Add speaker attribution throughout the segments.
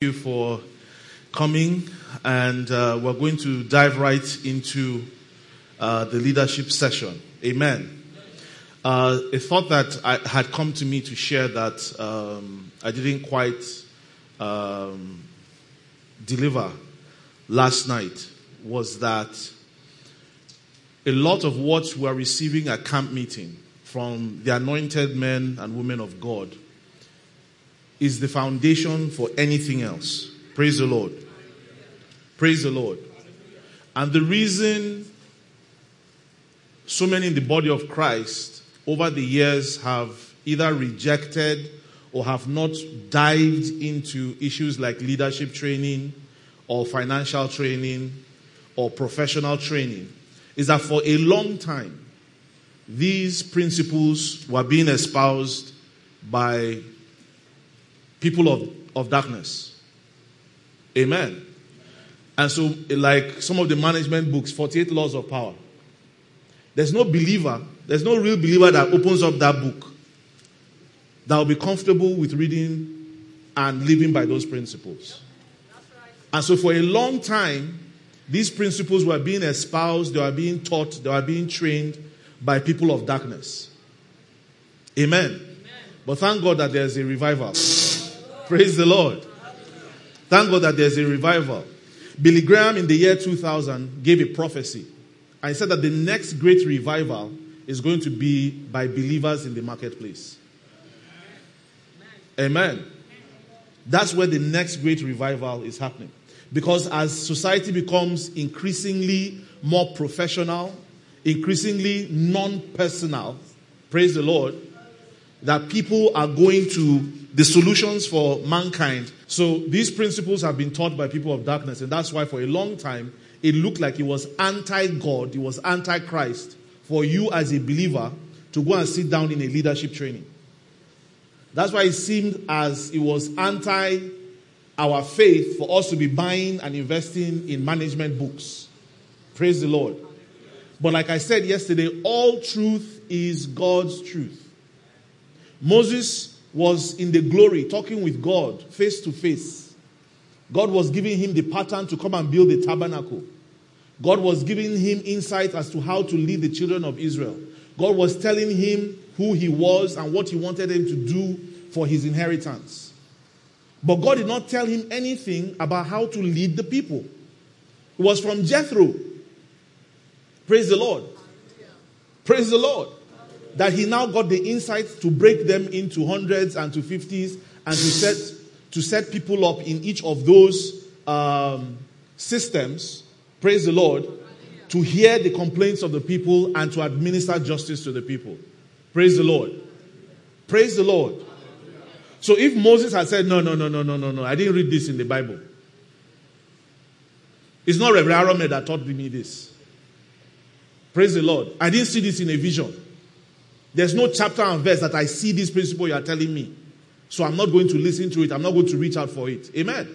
Speaker 1: you for coming, and uh, we're going to dive right into uh, the leadership session. Amen. Uh, a thought that I, had come to me to share that um, I didn't quite um, deliver last night was that a lot of what we're receiving at camp meeting from the anointed men and women of God is the foundation for anything else. Praise the Lord. Praise the Lord. And the reason so many in the body of Christ over the years have either rejected or have not dived into issues like leadership training or financial training or professional training is that for a long time, these principles were being espoused by people of, of darkness. Amen. And so, like some of the management books, 48 Laws of Power, there's no believer, there's no real believer that opens up that book that will be comfortable with reading and living by those principles. And so, for a long time, these principles were being espoused, they were being taught, they were being trained by people of darkness. Amen. Amen. But thank God that there's a revival. Praise the Lord. Thank God that there's a revival. Billy Graham in the year 2000 gave a prophecy. And he said that the next great revival is going to be by believers in the marketplace. Amen. That's where the next great revival is happening. Because as society becomes increasingly more professional, increasingly non personal, praise the Lord, that people are going to the solutions for mankind. So these principles have been taught by people of darkness, and that's why for a long time it looked like it was anti God, it was anti Christ for you as a believer to go and sit down in a leadership training. That's why it seemed as it was anti our faith for us to be buying and investing in management books. Praise the Lord. But like I said yesterday, all truth is God's truth. Moses was in the glory talking with God face to face. God was giving him the pattern to come and build the tabernacle. God was giving him insight as to how to lead the children of Israel. God was telling him who he was and what he wanted him to do for his inheritance. But God did not tell him anything about how to lead the people. It was from Jethro. Praise the Lord. Praise the Lord that he now got the insight to break them into hundreds and to fifties and to set to set people up in each of those um, systems. Praise the Lord. To hear the complaints of the people and to administer justice to the people. Praise the Lord. Praise the Lord. So if Moses had said, No, no, no, no, no, no, no, I didn't read this in the Bible. It's not Reverend Aaron that taught me this. Praise the Lord. I didn't see this in a vision. There's no chapter and verse that I see this principle you are telling me. So I'm not going to listen to it. I'm not going to reach out for it. Amen.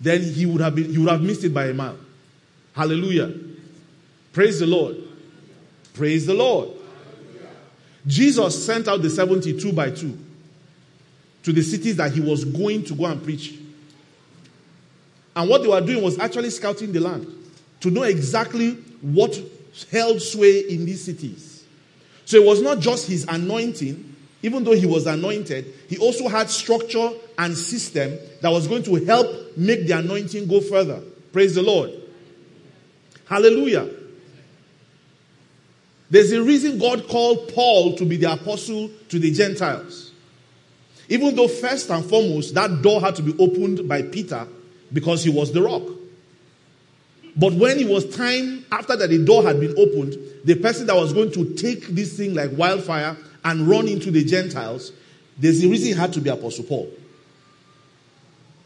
Speaker 1: Then he would have been, he would have missed it by a mile. Hallelujah. Praise the Lord. Praise the Lord. Jesus sent out the 72 by 2 to the cities that he was going to go and preach. And what they were doing was actually scouting the land to know exactly what held sway in these cities. So it was not just his anointing, even though he was anointed, he also had structure and system that was going to help make the anointing go further. Praise the Lord. Hallelujah. There's a reason God called Paul to be the apostle to the Gentiles. Even though, first and foremost, that door had to be opened by Peter because he was the rock. But when it was time after that the door had been opened, the person that was going to take this thing like wildfire and run into the Gentiles, there's a reason he had to be Apostle Paul.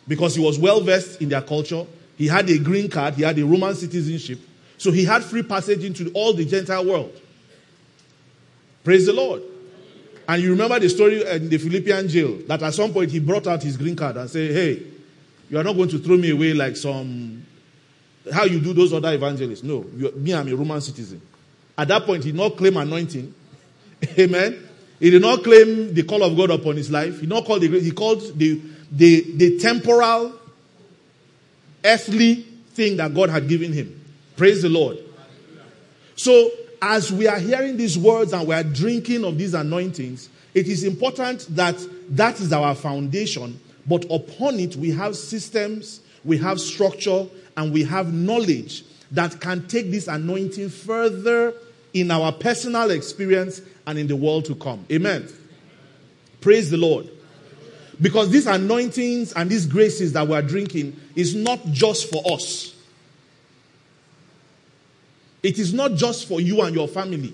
Speaker 1: Because he was well versed in their culture, he had a green card, he had a Roman citizenship, so he had free passage into all the Gentile world. Praise the Lord. And you remember the story in the Philippian jail that at some point he brought out his green card and said, Hey, you are not going to throw me away like some how you do those other evangelists. No, me, I'm a Roman citizen. At that point, he did not claim anointing. Amen. He did not claim the call of God upon his life. He did not called the, he called the, the, the temporal earthly thing that God had given him. Praise the Lord. So, as we are hearing these words and we are drinking of these anointings, it is important that that is our foundation, but upon it we have systems, we have structure, and we have knowledge that can take this anointing further in our personal experience and in the world to come. Amen. Praise the Lord. Because these anointings and these graces that we are drinking is not just for us. It is not just for you and your family.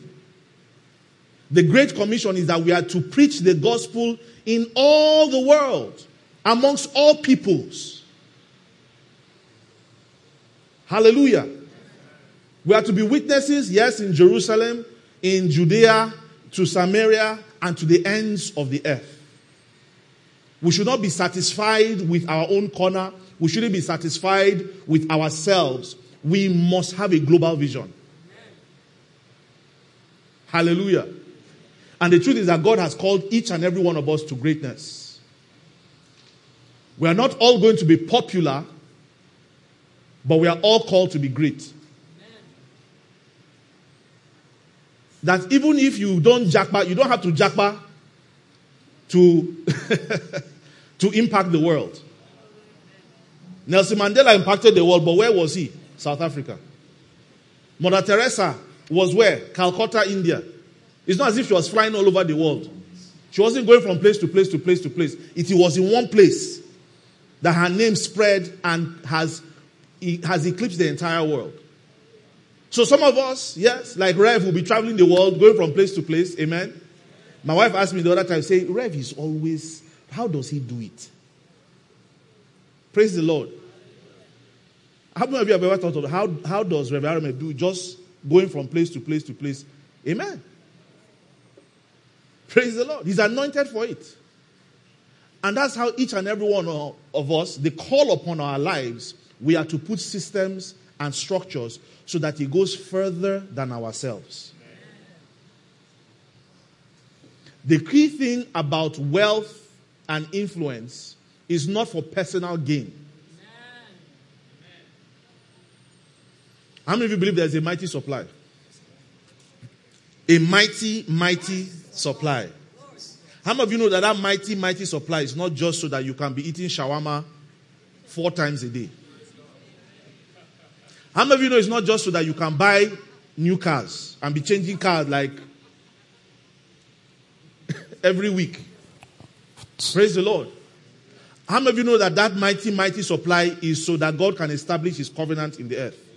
Speaker 1: The Great Commission is that we are to preach the gospel in all the world, amongst all peoples. Hallelujah. We are to be witnesses, yes, in Jerusalem, in Judea, to Samaria, and to the ends of the earth. We should not be satisfied with our own corner. We shouldn't be satisfied with ourselves. We must have a global vision. Hallelujah. And the truth is that God has called each and every one of us to greatness. We are not all going to be popular, but we are all called to be great. That even if you don't jackpot, you don't have to jackpot to, to impact the world. Nelson Mandela impacted the world, but where was he? South Africa. Mother Teresa was where? Calcutta, India. It's not as if she was flying all over the world. She wasn't going from place to place to place to place. It was in one place that her name spread and has, has eclipsed the entire world. So some of us, yes, like Rev, will be traveling the world, going from place to place. Amen. My wife asked me the other time, say, Rev is always, how does he do it? Praise the Lord. How many of you have ever thought of how, how does Rev Arome do just going from place to place to place? Amen. Praise the Lord. He's anointed for it. And that's how each and every one of us, the call upon our lives, we are to put systems and structures so that it goes further than ourselves. The key thing about wealth and influence is not for personal gain. How many of you believe there's a mighty supply? A mighty, mighty supply. How many of you know that that mighty, mighty supply is not just so that you can be eating shawarma four times a day? How many of you know it's not just so that you can buy new cars and be changing cars like every week? Praise the Lord. How many of you know that that mighty, mighty supply is so that God can establish his covenant in the earth?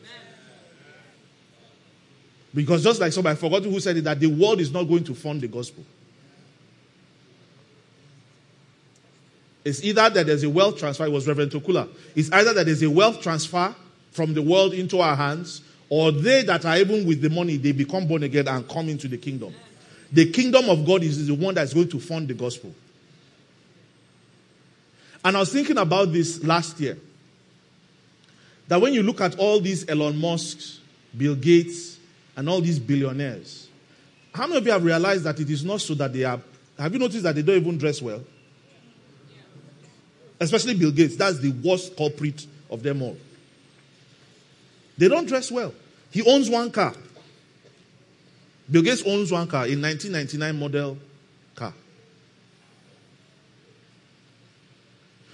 Speaker 1: Because just like somebody, I forgot who said it, that the world is not going to fund the gospel. It's either that there's a wealth transfer, it was Reverend Tokula. It's either that there's a wealth transfer from the world into our hands, or they that are even with the money, they become born again and come into the kingdom. The kingdom of God is the one that's going to fund the gospel. And I was thinking about this last year. That when you look at all these Elon Musks, Bill Gates, and all these billionaires. How many of you have realized that it is not so that they are? Have you noticed that they don't even dress well? Especially Bill Gates. That's the worst culprit of them all. They don't dress well. He owns one car. Bill Gates owns one car, a 1999 model car.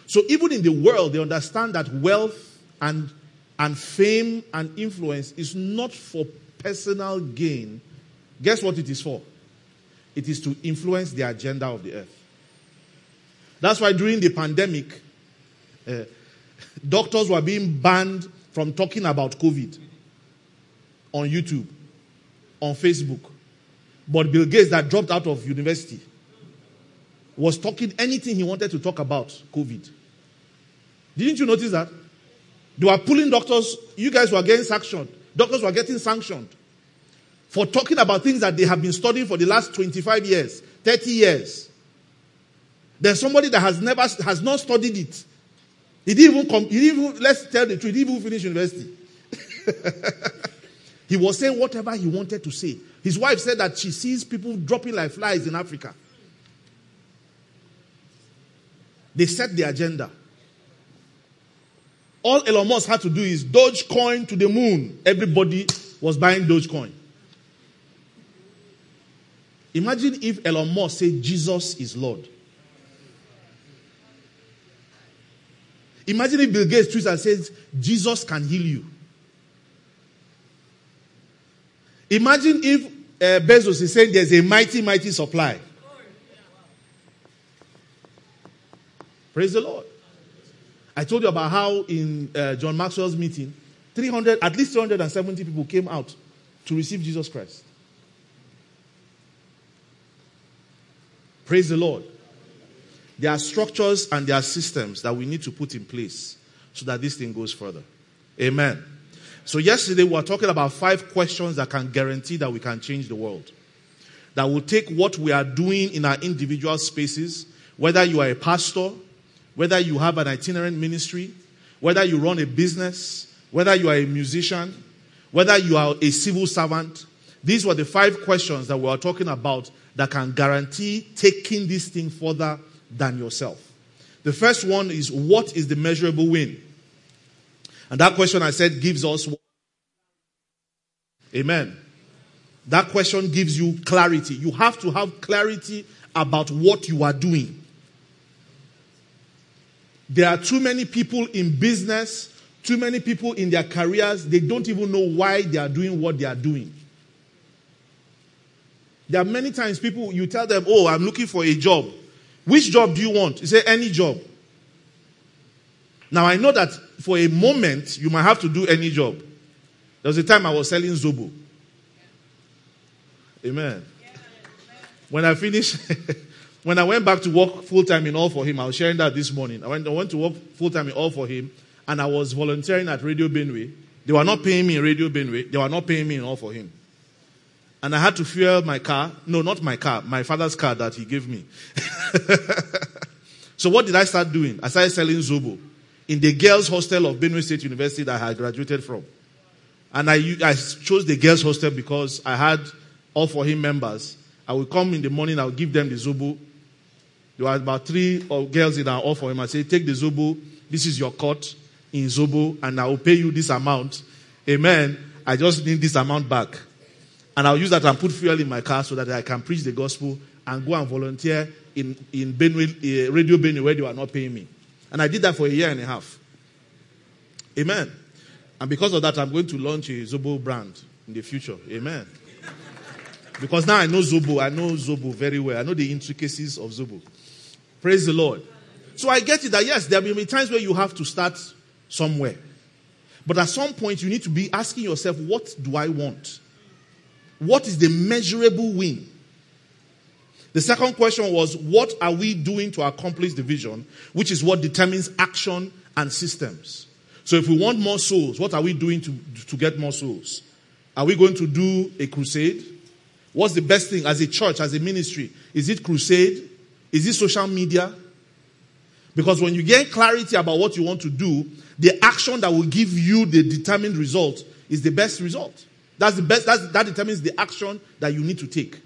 Speaker 1: So even in the world, they understand that wealth and, and fame and influence is not for personal gain, guess what it is for? It is to influence the agenda of the earth. That's why during the pandemic, uh, doctors were being banned from talking about COVID on YouTube, on Facebook. But Bill Gates, that dropped out of university, was talking anything he wanted to talk about COVID. Didn't you notice that? They were pulling doctors. You guys were getting sanctioned. Doctors were getting sanctioned for talking about things that they have been studying for the last 25 years, 30 years. There's somebody that has never, has not studied it. He didn't even come, he didn't even, let's tell the truth, he didn't even finish university. he was saying whatever he wanted to say. His wife said that she sees people dropping like flies in Africa. They set the agenda. All Elon Musk had to do is Dogecoin to the moon. Everybody was buying Dogecoin. Imagine if Elon Musk said Jesus is Lord. Imagine if Bill Gates tweets and says Jesus can heal you. Imagine if uh, Bezos is saying there's a mighty, mighty supply. Praise the Lord. I told you about how in uh, John Maxwell's meeting, 300, at least 370 people came out to receive Jesus Christ. Praise the Lord. There are structures and there are systems that we need to put in place so that this thing goes further. Amen. So yesterday we were talking about five questions that can guarantee that we can change the world. That will take what we are doing in our individual spaces, whether you are a pastor, whether you have an itinerant ministry, whether you run a business, whether you are a musician, whether you are a civil servant. These were the five questions that we were talking about that can guarantee taking this thing further than yourself. The first one is what is the measurable win? And that question I said gives us. Amen. That question gives you clarity. You have to have clarity about what you are doing. There are too many people in business, too many people in their careers, they don't even know why they are doing what they are doing. There are many times people, you tell them, Oh, I'm looking for a job. Which job do you want? You say, Any job. Now, I know that for a moment, you might have to do any job. There was a time I was selling Zobo. Amen. When I finished, when I went back to work full time in All for Him, I was sharing that this morning. I went, I went to work full time in All for Him, and I was volunteering at Radio Benue. They were not paying me in Radio Benue, they were not paying me in All for Him. And I had to fuel my car. No, not my car, my father's car that he gave me. so what did I start doing? I started selling Zobo in the girls' hostel of Benue State University that I had graduated from. And I, I chose the girls' hostel because I had all for him members. I would come in the morning, I would give them the Zobo. There were about three girls in our all for him. I say, take the Zobo. This is your cut in Zobo, and I will pay you this amount. Amen. I just need this amount back. And I'll use that and put fuel in my car so that I can preach the gospel and go and volunteer in, in Benue, uh, Radio Benue where they were not paying me. And I did that for a year and a half. Amen. And because of that, I'm going to launch a Zobo brand in the future. Amen. Because now I know Zobo. I know Zobo very well. I know the intricacies of Zobo. Praise the Lord. So I get it that yes, there will be times where you have to start somewhere. But at some point, you need to be asking yourself, what do I want? What is the measurable win? The second question was, what are we doing to accomplish the vision? Which is what determines action and systems. So if we want more souls, what are we doing to, to get more souls? Are we going to do a crusade? What's the best thing as a church, as a ministry? Is it crusade? Is it social media? Because when you get clarity about what you want to do, the action that will give you the determined result is the best result. That's the best, that's, that determines the action that you need to take.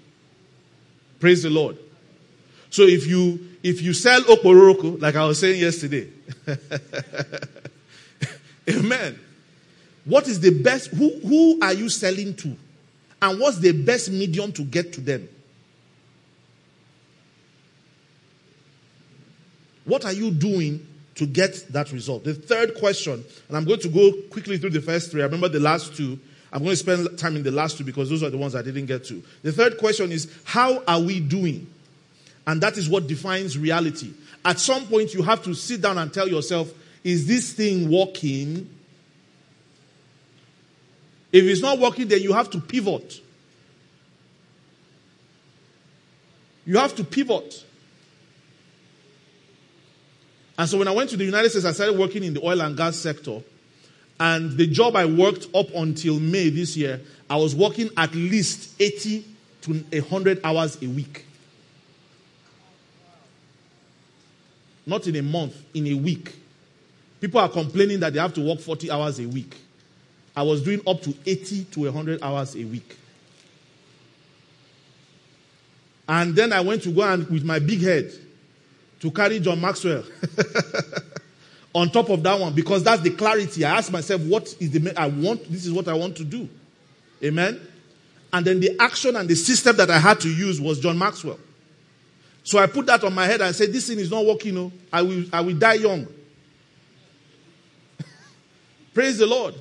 Speaker 1: Praise the Lord. So if you if you sell okporoko, like I was saying yesterday, Amen. What is the best? Who who are you selling to? And what's the best medium to get to them? What are you doing to get that result? The third question, and I'm going to go quickly through the first three. I remember the last two. I'm going to spend time in the last two because those are the ones I didn't get to. The third question is, how are we doing? And that is what defines reality. At some point, you have to sit down and tell yourself, is this thing working? If it's not working, then you have to pivot. You have to pivot. And so when I went to the United States, I started working in the oil and gas sector. And the job I worked up until May this year, I was working at least 80 to 100 hours a week. Not in a month, in a week. People are complaining that they have to work 40 hours a week. I was doing up to 80 to 100 hours a week. And then I went to go and with my big head to carry John Maxwell on top of that one because that's the clarity. I ask myself, what is the I want? This is what I want to do. Amen. And then the action and the system that I had to use was John Maxwell. So I put that on my head and said, This thing is not working. No. I will, I will die young. Praise the Lord.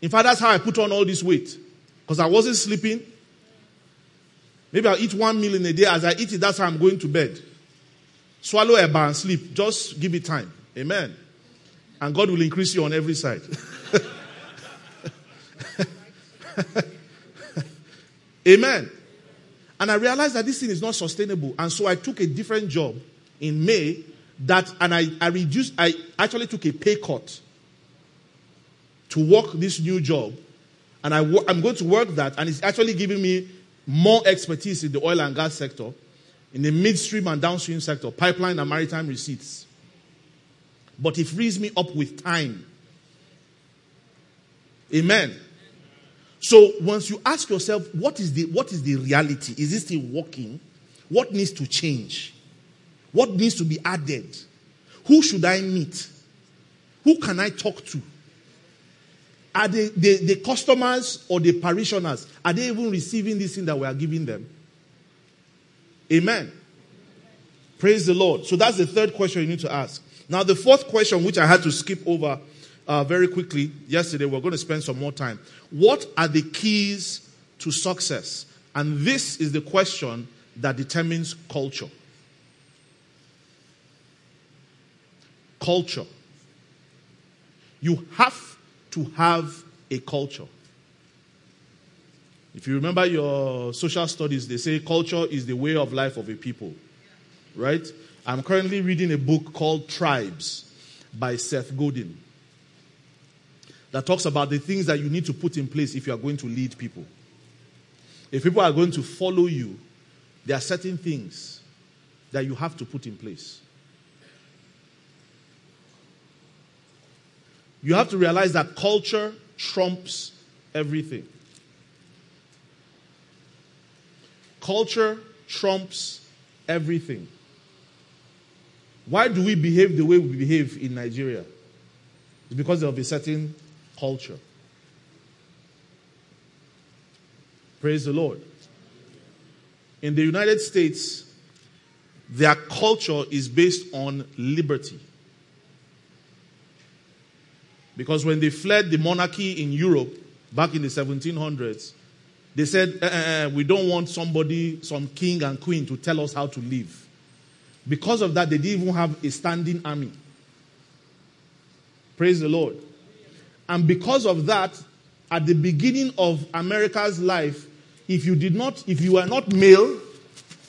Speaker 1: In fact, that's how I put on all this weight. Because I wasn't sleeping. Maybe I'll eat one meal in a day. As I eat it, that's how I'm going to bed. Swallow a bar and sleep. Just give it time. Amen. And God will increase you on every side. Amen. And I realized that this thing is not sustainable. And so I took a different job in May that, and I, I reduced, I actually took a pay cut to work this new job. And I, I'm going to work that, and it's actually giving me more expertise in the oil and gas sector, in the midstream and downstream sector, pipeline and maritime receipts. But it frees me up with time. Amen. So once you ask yourself, what is the, what is the reality? Is this still working? What needs to change? What needs to be added? Who should I meet? Who can I talk to? Are they, the, the customers or the parishioners, are they even receiving this thing that we are giving them? Amen. Praise the Lord. So that's the third question you need to ask. Now, the fourth question, which I had to skip over uh, very quickly yesterday, we're going to spend some more time. What are the keys to success? And this is the question that determines culture. Culture. You have to have a culture. If you remember your social studies, they say culture is the way of life of a people. Right? I'm currently reading a book called Tribes by Seth Godin that talks about the things that you need to put in place if you are going to lead people. If people are going to follow you, there are certain things that you have to put in place. You have to realize that culture trumps everything. Culture trumps everything. Why do we behave the way we behave in Nigeria? It's because of a certain culture. Praise the Lord. In the United States, their culture is based on liberty. Because when they fled the monarchy in Europe back in the 1700s, they said, eh, We don't want somebody, some king and queen, to tell us how to live. Because of that, they didn't even have a standing army. Praise the Lord. And because of that, at the beginning of America's life, if you did not, if you were not male,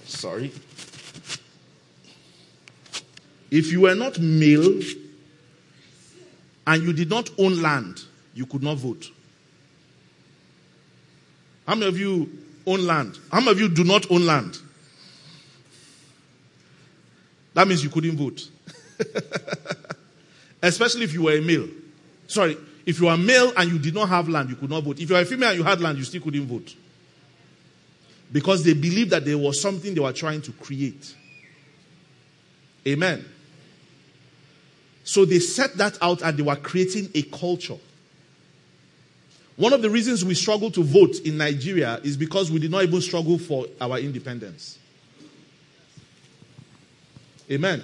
Speaker 1: sorry, if you were not male, and you did not own land, you could not vote. How many of you own land? How many of you do not own land? That means you couldn't vote. Especially if you were a male. Sorry, if you are male and you did not have land, you could not vote. If you are a female and you had land, you still couldn't vote. Because they believed that there was something they were trying to create. Amen. So they set that out and they were creating a culture. One of the reasons we struggle to vote in Nigeria is because we did not even struggle for our independence. Amen.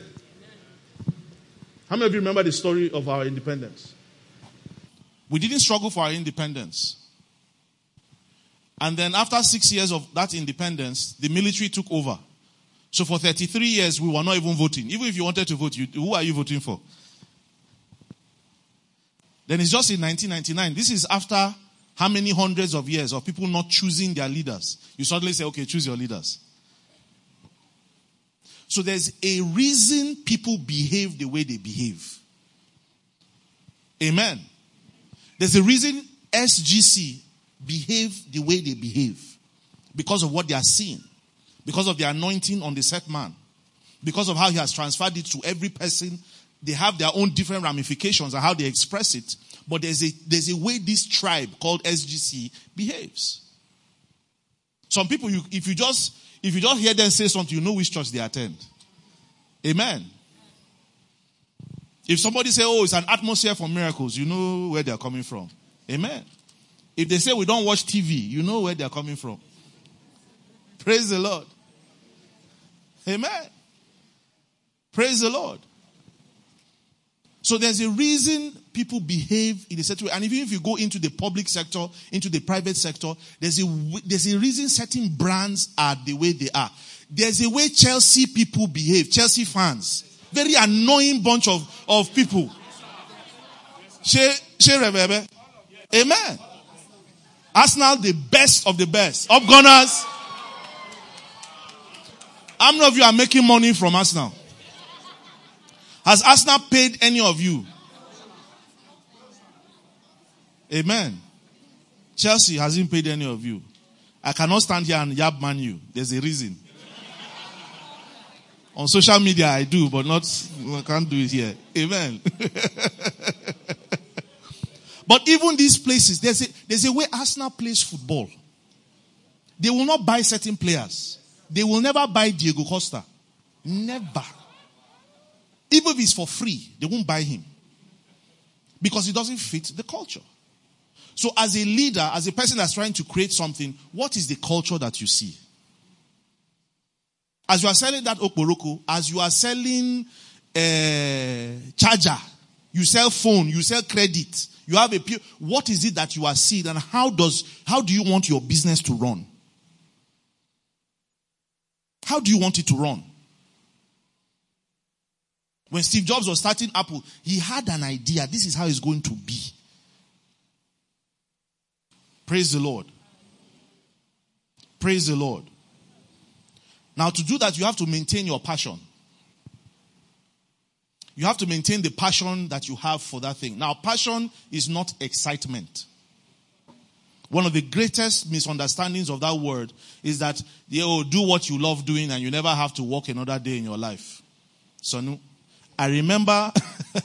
Speaker 1: How many of you remember the story of our independence? We didn't struggle for our independence. And then after six years of that independence, the military took over. So for 33 years, we were not even voting. Even if you wanted to vote, you, who are you voting for? Then it's just in 1999. This is after how many hundreds of years of people not choosing their leaders. You suddenly say, okay, choose your leaders. So there's a reason people behave the way they behave. Amen. There's a reason SGC behave the way they behave. Because of what they are seeing. Because of the anointing on the set man. Because of how he has transferred it to every person they have their own different ramifications and how they express it. But there's a, there's a way this tribe called SGC behaves. Some people, you, if you just, if you just hear them say something, you know which church they attend. Amen.
Speaker 2: If somebody say, oh, it's an atmosphere for miracles, you know where they're coming from. Amen. If they say we don't watch TV, you know where they're coming from. Praise the Lord. Amen. Praise the Lord. So there's a reason people behave in a certain way. And even if you go into the public sector, into the private sector, there's a, there's a reason certain brands are the way they are. There's a way Chelsea people behave, Chelsea fans. Very annoying bunch of, of people. She, she Amen. Arsenal, the best of the best. Up gunners. How many of you are making money from Arsenal? Has Arsenal paid any of you? Amen. Chelsea hasn't paid any of you. I cannot stand here and yab man you. There's a reason. On social media, I do, but not, I can't do it here. Amen. but even these places, there's a, there's a way Arsenal plays football. They will not buy certain players. They will never buy Diego Costa. Never. Even if it's for free, they won't buy him. Because it doesn't fit the culture. So as a leader, as a person that's trying to create something, what is the culture that you see? As you are selling that okporoko, as you are selling uh, charger, you sell phone, you sell credit, you have a what is it that you are seeing and how does how do you want your business to run? How do you want it to run? When Steve Jobs was starting Apple, he had an idea. This is how it's going to be. Praise the Lord. Praise the Lord. Now, to do that, you have to maintain your passion. You have to maintain the passion that you have for that thing. Now, passion is not excitement. One of the greatest misunderstandings of that word is that you oh, do what you love doing and you never have to work another day in your life. So, no. I remember,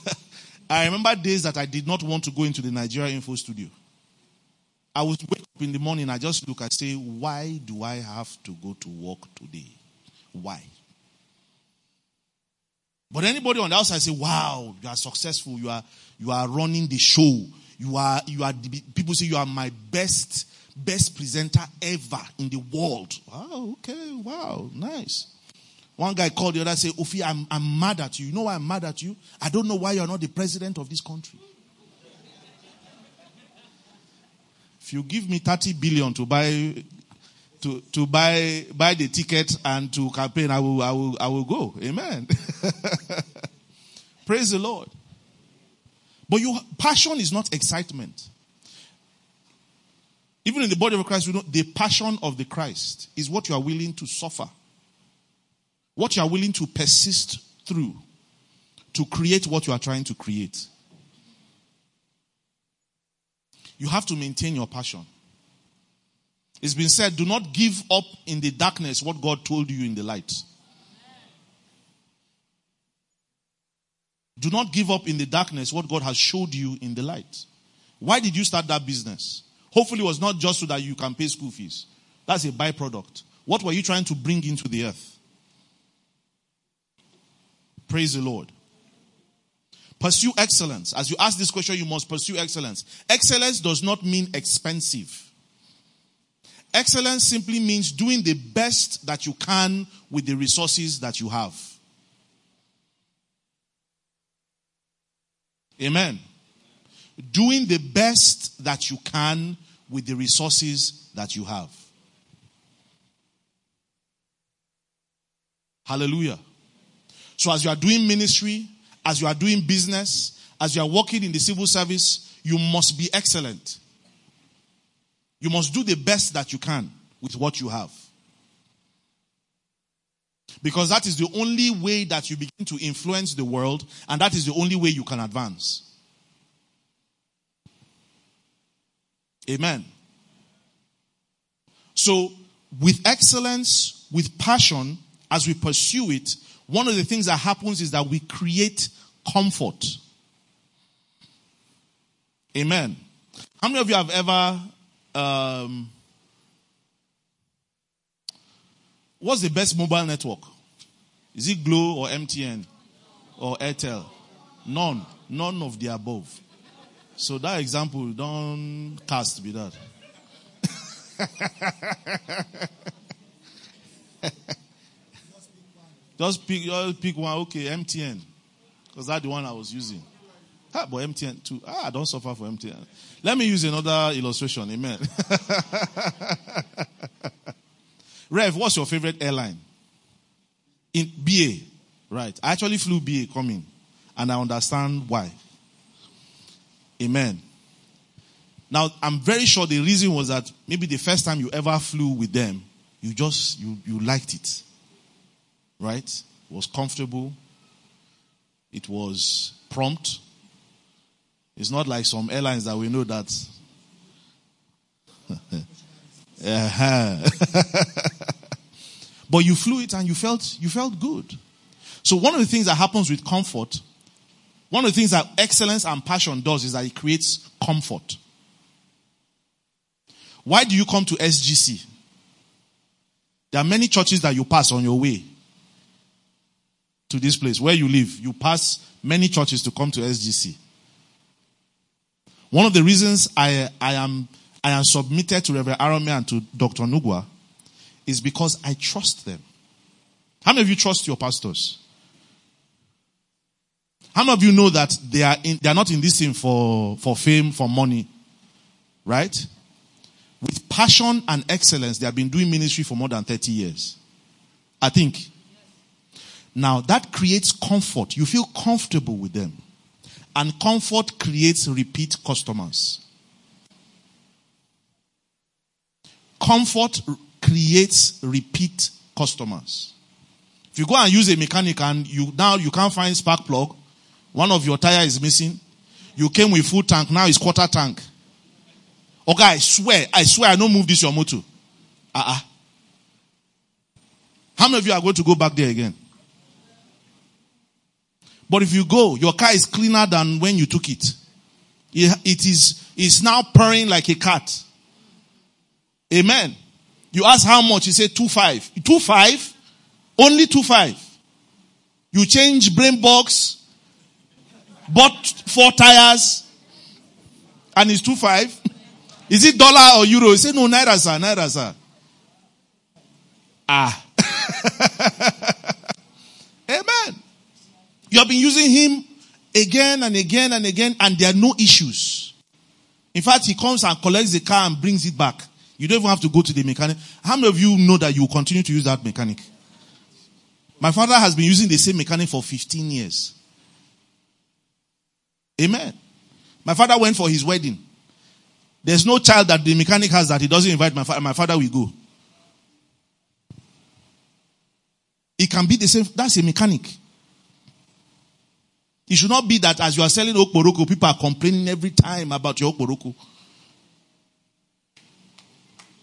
Speaker 2: I remember days that I did not want to go into the Nigeria Info Studio. I would wake up in the morning, I just look, I say, why do I have to go to work today? Why? But anybody on the outside say, wow, you are successful. You are, you are running the show. You are, you are, people say you are my best, best presenter ever in the world. Wow, okay, wow, nice. One guy called the other, say, Ofi, I'm, I'm mad at you. You know why I'm mad at you? I don't know why you're not the president of this country. If you give me 30 billion to buy to, to buy, buy the ticket and to campaign, I will, I will, I will go. Amen. Praise the Lord. But your passion is not excitement. Even in the body of Christ, we know the passion of the Christ is what you are willing to suffer. What you are willing to persist through to create what you are trying to create. You have to maintain your passion. It's been said, do not give up in the darkness what God told you in the light. Do not give up in the darkness what God has showed you in the light. Why did you start that business? Hopefully, it was not just so that you can pay school fees. That's a byproduct. What were you trying to bring into the earth? Praise the Lord. Pursue excellence. As you ask this question, you must pursue excellence. Excellence does not mean expensive. Excellence simply means doing the best that you can with the resources that you have. Amen. Doing the best that you can with the resources that you have. Hallelujah. So, as you are doing ministry, as you are doing business, as you are working in the civil service, you must be excellent. You must do the best that you can with what you have. Because that is the only way that you begin to influence the world, and that is the only way you can advance. Amen. So, with excellence, with passion, as we pursue it, one of the things that happens is that we create comfort. Amen. How many of you have ever um, what's the best mobile network? Is it Glo or MTN or Airtel? None. None of the above. So that example, don't cast be that. just pick, just pick one. Okay, MTN, because that's the one I was using. Ah, but MTN too. Ah, I don't suffer for MTN. Let me use another illustration. Amen. Rev, what's your favorite airline? In BA, right? I actually flew BA coming, and I understand why. Amen. Now, I'm very sure the reason was that maybe the first time you ever flew with them, you just, you, you liked it. Right? It was comfortable. It was prompt. It's not like some airlines that we know that. Uh-huh. but you flew it and you felt, you felt good. So one of the things that happens with comfort, one of the things that excellence and passion does is that it creates comfort. Why do you come to SGC? There are many churches that you pass on your way to this place where you live. You pass many churches to come to SGC. One of the reasons I, I am I am submitted to Reverend Arome and to Dr. Nugua is because I trust them. How many of you trust your pastors? How many of you know that they are in, they are not in this thing for, for fame, for money? Right? With passion and excellence, they have been doing ministry for more than 30 years. I think. Now that creates comfort. You feel comfortable with them. And comfort creates repeat customers. Comfort creates repeat customers. If you go and use a mechanic and you now you can't find spark plug, one of your tire is missing. You came with full tank, now it's quarter tank. Okay, I swear, I swear I don't move this your motor. Uh-uh. How many of you are going to go back there again? But if you go, your car is cleaner than when you took it. It is, it's now purring like a cat. Amen. You ask how much, you say two five. Two five? Only two five. You change brain box, bought four tires, and it's two five. Is it dollar or euro? You say no, naira sir, naira sir. Ah. Amen. You have been using him again and again and again, and there are no issues. In fact, he comes and collects the car and brings it back. You don't even have to go to the mechanic. How many of you know that you continue to use that mechanic? My father has been using the same mechanic for 15 years. Amen. My father went for his wedding. There's no child that the mechanic has that he doesn't invite my father. My father will go. It can be the same. That's a mechanic. It should not be that as you are selling okporoko, people are complaining every time about your okporoko.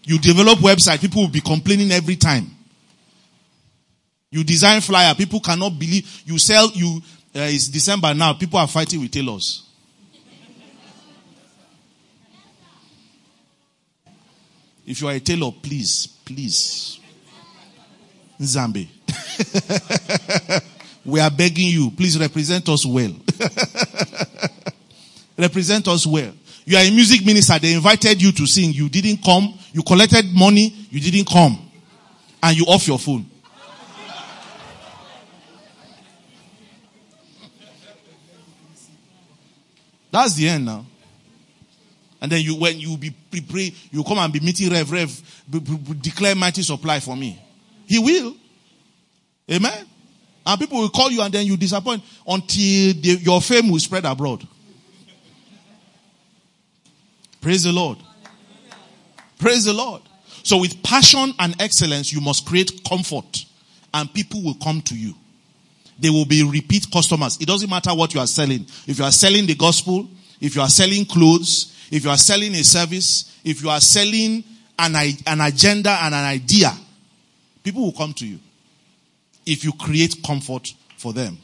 Speaker 2: You develop website, people will be complaining every time. You design flyer, people cannot believe you sell you. Uh, it's December now. People are fighting with tailors. If you are a tailor, please, please, Zambi, we are begging you, please represent us well. represent us well. You are a music minister. They invited you to sing. You didn't come. You collected money. You didn't come. And you off your phone. That's the end now. And then you, when you be pray, you come and be meeting Rev, Rev, be, be, declare mighty supply for me. He will. Amen. And people will call you and then you disappoint until the, your fame will spread abroad. Praise the Lord. Praise the Lord. So with passion and excellence, you must create comfort and people will come to you. They will be repeat customers. It doesn't matter what you are selling. If you are selling the gospel, if you are selling clothes, if you are selling a service, if you are selling an, an agenda and an idea, people will come to you. If you create comfort for them.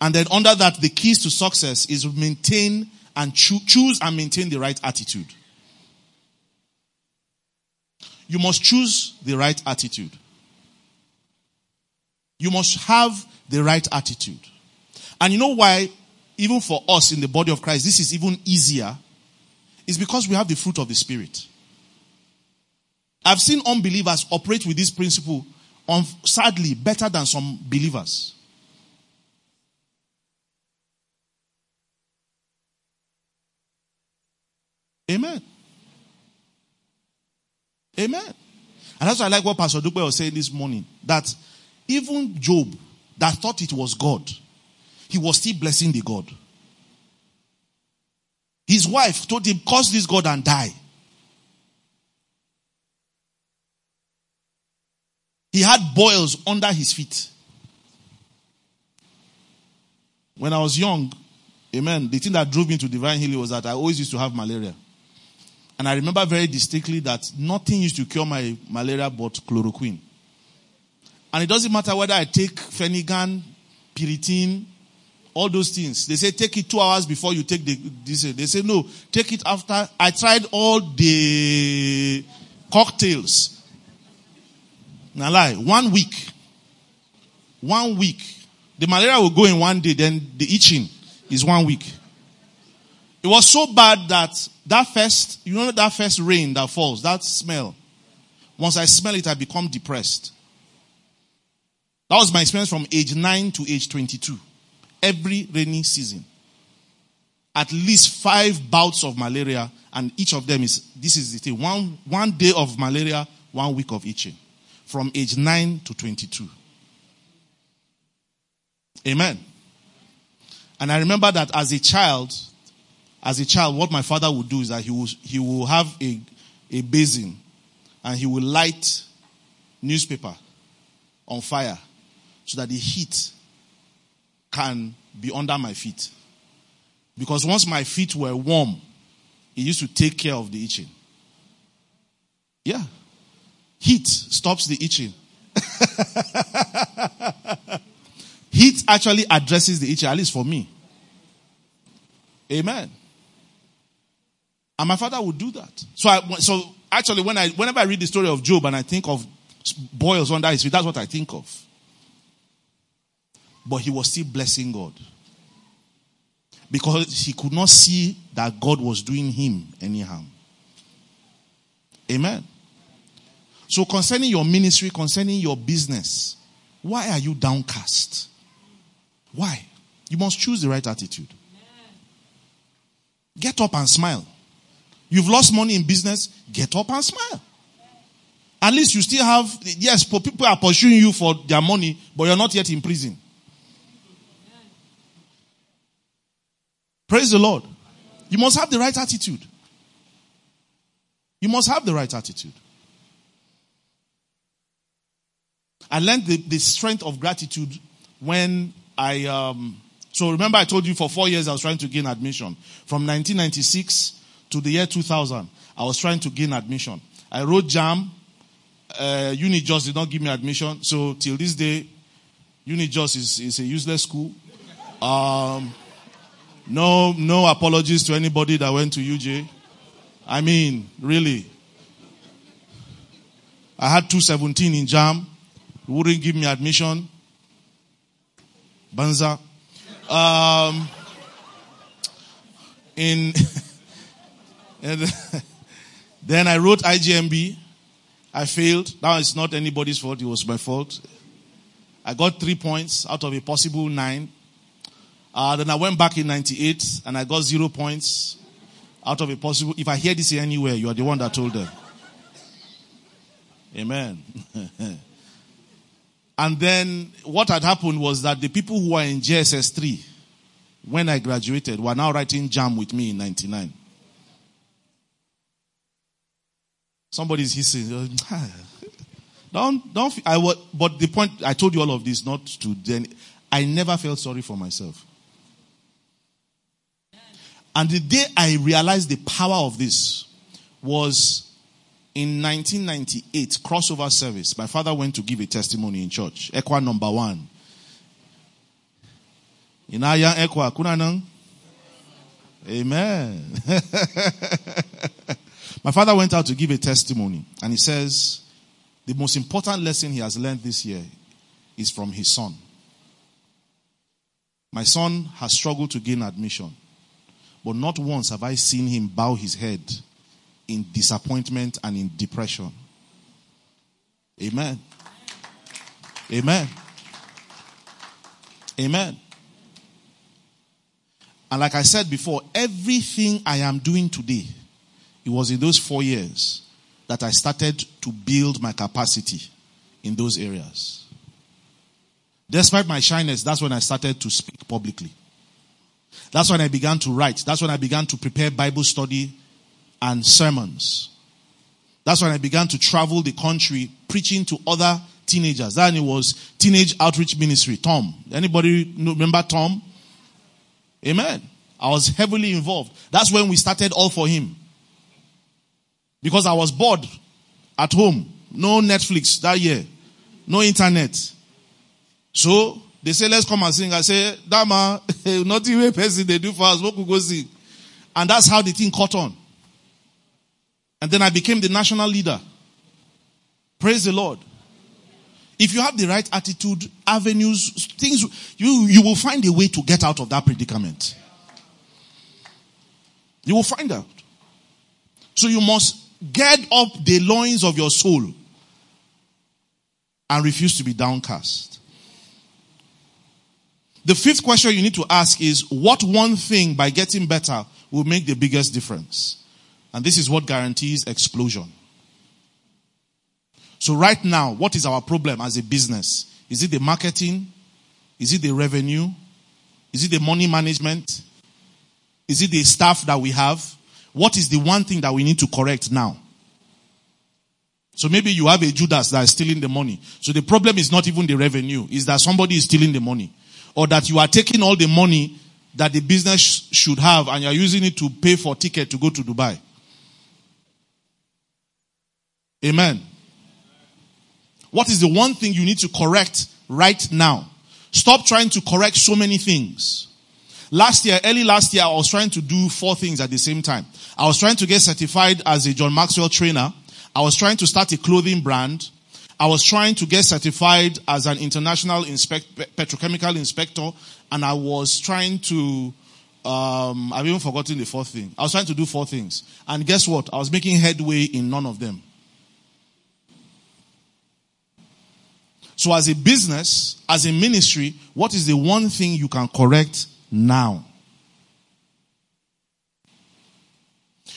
Speaker 2: And then under that, the keys to success is maintain and cho- choose and maintain the right attitude. You must choose the right attitude. You must have the right attitude. And you know why even for us in the body of Christ, this is even easier, is because we have the fruit of the Spirit. I've seen unbelievers operate with this principle, on, sadly, better than some believers. Amen. Amen. And that's why I like what Pastor Dupe was saying this morning. That even Job, that thought it was God, he was still blessing the God. His wife told him, curse this God and die. He had boils under his feet. When I was young, amen, the thing that drove me to divine healing was that I always used to have malaria. And I remember very distinctly that nothing used to cure my malaria but chloroquine. And it doesn't matter whether I take Phenergan, Piriton, all those things. They say take it two hours before you take the this. They say no, take it after. I tried all the cocktails. Now lie, one week. One week. The malaria will go in one day, then the itching is one week. It was so bad that that first, you know that first rain that falls, that smell. Once I smell it, I become depressed. That was my experience from age 9 to age 22. Every rainy season. At least five bouts of malaria, and each of them is, this is the thing, one, one day of malaria, one week of itching. From age 9 to 22. Amen. And I remember that as a child, as a child, what my father would do is that he will, he will have a, a basin and he will light newspaper on fire so that the heat can be under my feet. Because once my feet were warm, he used to take care of the itching. Yeah. Heat stops the itching. Heat actually addresses the itching, at least for me. Amen. And my father would do that. So, I, so actually, when I, whenever I read the story of Job and I think of boils under his feet, that's what I think of. But he was still blessing God. Because he could not see that God was doing him any harm. Amen. So, concerning your ministry, concerning your business, why are you downcast? Why? You must choose the right attitude. Get up and smile. You've lost money in business, get up and smile. At least you still have, yes, people are pursuing you for their money, but you're not yet in prison. Praise the Lord. You must have the right attitude. You must have the right attitude. I learned the, the strength of gratitude when I, um, so remember I told you for four years I was trying to gain admission. From 1996 to the year 2000, I was trying to gain admission. I wrote JAMB. Uh, Unijos did not give me admission. So till this day, Unijos is, is a useless school. Um, no, no apologies to anybody that went to UJ. I mean, really. I had 217 in JAMB. Wouldn't give me admission. Banza. Um, in then I wrote IJMB. I failed. Now it's not anybody's fault. It was my fault. I got three points out of a possible nine. Uh, then I went back in 98 and I got zero points out of a possible. If I hear this anywhere, you are the one that told them. Amen. and then what had happened was that the people who were in JSS 3 when I graduated were now writing JAMB with me in 99. Somebody's hissing. don't, don't, I, but the point, I told you all of this not to then, I never felt sorry for myself. And the day I realized the power of this was in 1998, crossover service. My father went to give a testimony in church. Equa number one. Inaya Equa, kunanang? Amen. My father went out to give a testimony and he says the most important lesson he has learned this year is from his son. My son has struggled to gain admission, but not once have I seen him bow his head in disappointment and in depression. Amen. Amen. Amen. And like I said before, everything I am doing today, it was in those four years that I started to build my capacity in those areas. Despite my shyness, that's when I started to speak publicly. That's when I began to write. That's when I began to prepare Bible study and sermons. That's when I began to travel the country preaching to other teenagers. Then it was teenage outreach ministry. Tom. Anybody remember Tom? Amen. I was heavily involved. That's when we started all for him. Because I was bored at home. No Netflix that year. No internet. So they say, let's come and sing. I say, Dama, not even person they do for us. What could go sing? And that's how the thing caught on. And then I became the national leader. Praise the Lord. If you have the right attitude, avenues, things, you, you will find a way to get out of that predicament. You will find out. So you must gird up the loins of your soul and refuse to be downcast. The fifth question you need to ask is what one thing by getting better will make the biggest difference? And this is what guarantees explosion. So right now, what is our problem as a business? Is it the marketing? Is it the revenue? Is it the money management? Is it the staff that we have? What is the one thing that we need to correct now? So maybe you have a Judas that is stealing the money. So the problem is not even the revenue, is that somebody is stealing the money. Or that you are taking all the money that the business should have and you're using it to pay for ticket to go to Dubai. Amen. What is the one thing you need to correct right now? Stop trying to correct so many things. Last year, early last year, I was trying to do four things at the same time. I was trying to get certified as a John Maxwell trainer. I was trying to start a clothing brand. I was trying to get certified as an international inspect, petrochemical inspector. And I was trying to, um, I've even forgotten the fourth thing. I was trying to do four things. And guess what? I was making headway in none of them. So as a business, as a ministry, what is the one thing you can correct now?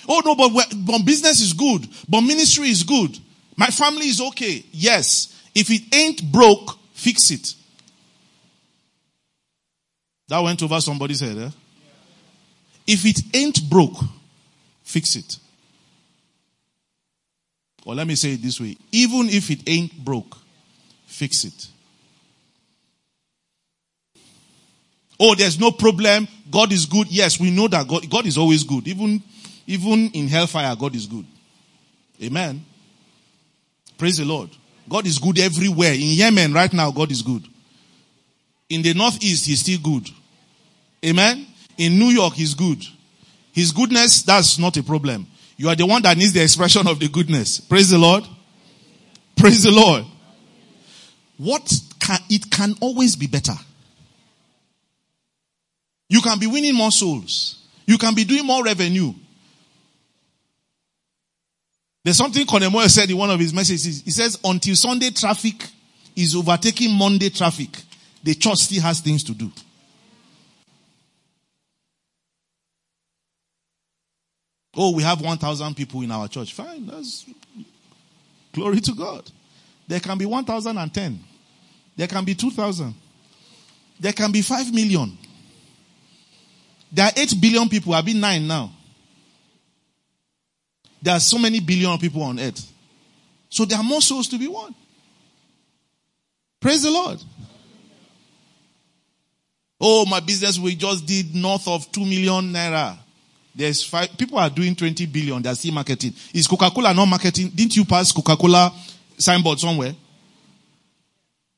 Speaker 2: Oh no, but, but business is good. But ministry is good. My family is okay. Yes. If it ain't broke, fix it. That went over somebody's head, eh? If it ain't broke, fix it. Or let me say it this way. Even if it ain't broke, fix it. Oh, there's no problem. God is good. Yes, we know that God, God is always good. Even, even in hellfire, God is good. Amen. Praise the Lord. God is good everywhere. In Yemen right now, God is good. In the northeast, He's still good. Amen. In New York, He's good. His goodness, that's not a problem. You are the one that needs the expression of the goodness. Praise the Lord. Praise the Lord. What can, it can always be better. You can be winning more souls. You can be doing more revenue. There's something Konemoyo said in one of his messages. He says, until Sunday traffic is overtaking Monday traffic, the church still has things to do. Oh, we have 1,000 people in our church. Fine. That's glory to God. There can be 1,010. There can be 2,000. There can be 5 million. There are 8 billion people. I've been 9 now. There are so many billion people on earth. So there are more souls to be won. Praise the Lord. Oh, my business we just did north of 2 million naira. There's five, people are doing 20 billion. They're still marketing. Is Coca-Cola not marketing? Didn't you pass Coca-Cola signboard somewhere?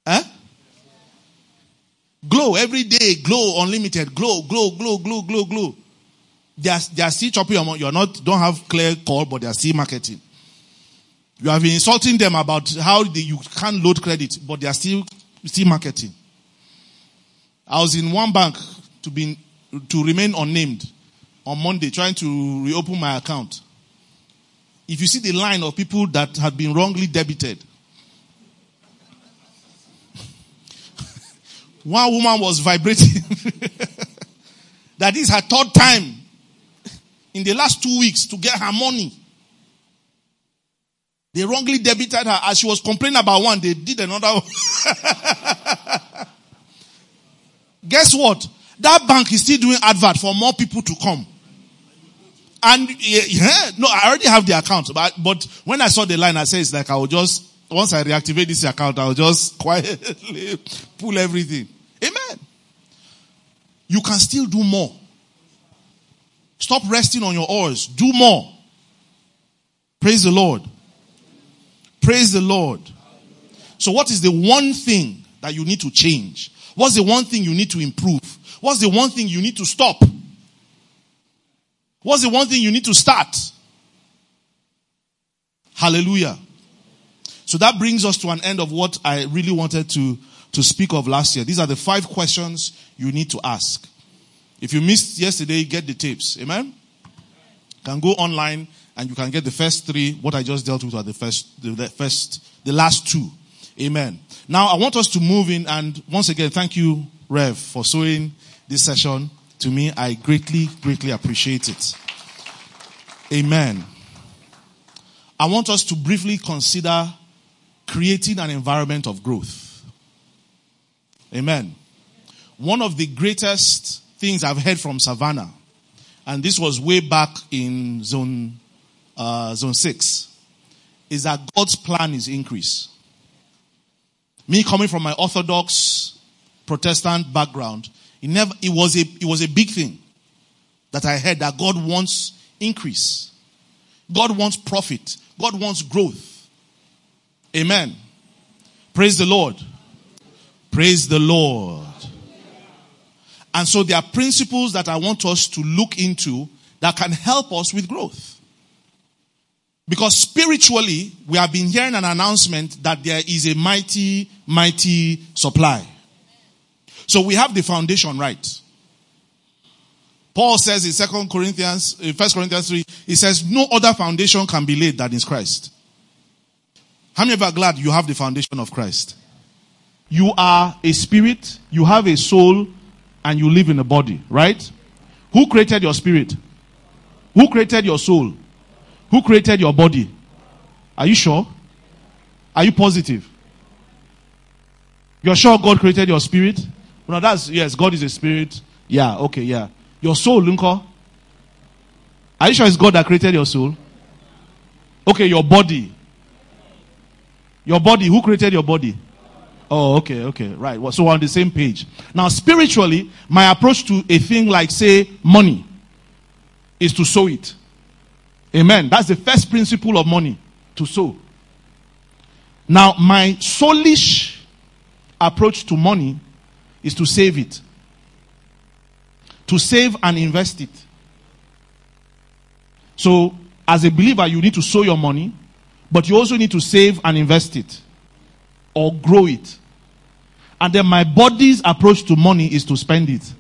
Speaker 2: Huh? Glo every day, Glo unlimited, glow, glow, glow, glow, glow, glow. They are, they are still chopping your money. You're not, don't have clear call, but they are still marketing. You have been insulting them about how you can't load credit, but they are still, still marketing. I was in one bank to be to remain unnamed on Monday, trying to reopen my account. If you see the line of people that had been wrongly debited, one woman was vibrating. that is her third time in the last two weeks to get her money. They wrongly debited her as she was complaining about one, they did another one. Guess what? That bank is still doing advert for more people to come. And yeah, no, I already have the account, but, but when I saw the line, I said it's like I will just, once I reactivate this account, I will just quietly pull everything. Amen. You can still do more. Stop resting on your oars. Do more. Praise the Lord. Praise the Lord. So what is the one thing that you need to change? What's the one thing you need to improve? What's the one thing you need to stop? What's the one thing you need to start? Hallelujah. So that brings us to an end of what I really wanted to, to speak of last year. These are the five questions you need to ask. If you missed yesterday, get the tapes. Amen? Can go online and you can get the first three. What I just dealt with are the first, the, the first, the last two. Amen. Now I want us to move in and once again, thank you, Rev, for sowing this session to me. I greatly, greatly appreciate it. Amen. I want us to briefly consider creating an environment of growth. Amen. One of the greatest things I've heard from Savannah, and this was way back in zone, uh, zone six, is that God's plan is increase. Me coming from my Orthodox Protestant background, it never, it was a, it was a big thing that I heard that God wants increase. God wants profit. God wants growth. Amen. Praise the Lord. Praise the Lord. And so there are principles that I want us to look into that can help us with growth. Because spiritually, we have been hearing an announcement that there is a mighty, mighty supply. So we have the foundation right. Paul says in Second Corinthians, in First Corinthians 3, he says, no other foundation can be laid than is Christ. How many are glad you have the foundation of Christ? You are a spirit, you have a soul, and you live in a body, right? Who created your spirit? Who created your soul? Who created your body? Are you sure? Are you positive? You're sure God created your spirit? No, that's, yes, God is a spirit. Yeah, okay, yeah. Your soul, Lunko? Are you sure it's God that created your soul? Okay, your body. Your body, who created your body? Oh, okay, okay, right. So we're on the same page. Now, spiritually, my approach to a thing like, say, money is to sow it. Amen. That's the first principle of money to sow. Now, my soulish approach to money is to save it. To save and invest it. So, as a believer, you need to sow your money, but you also need to save and invest it or grow it. And then my body's approach to money is to spend it.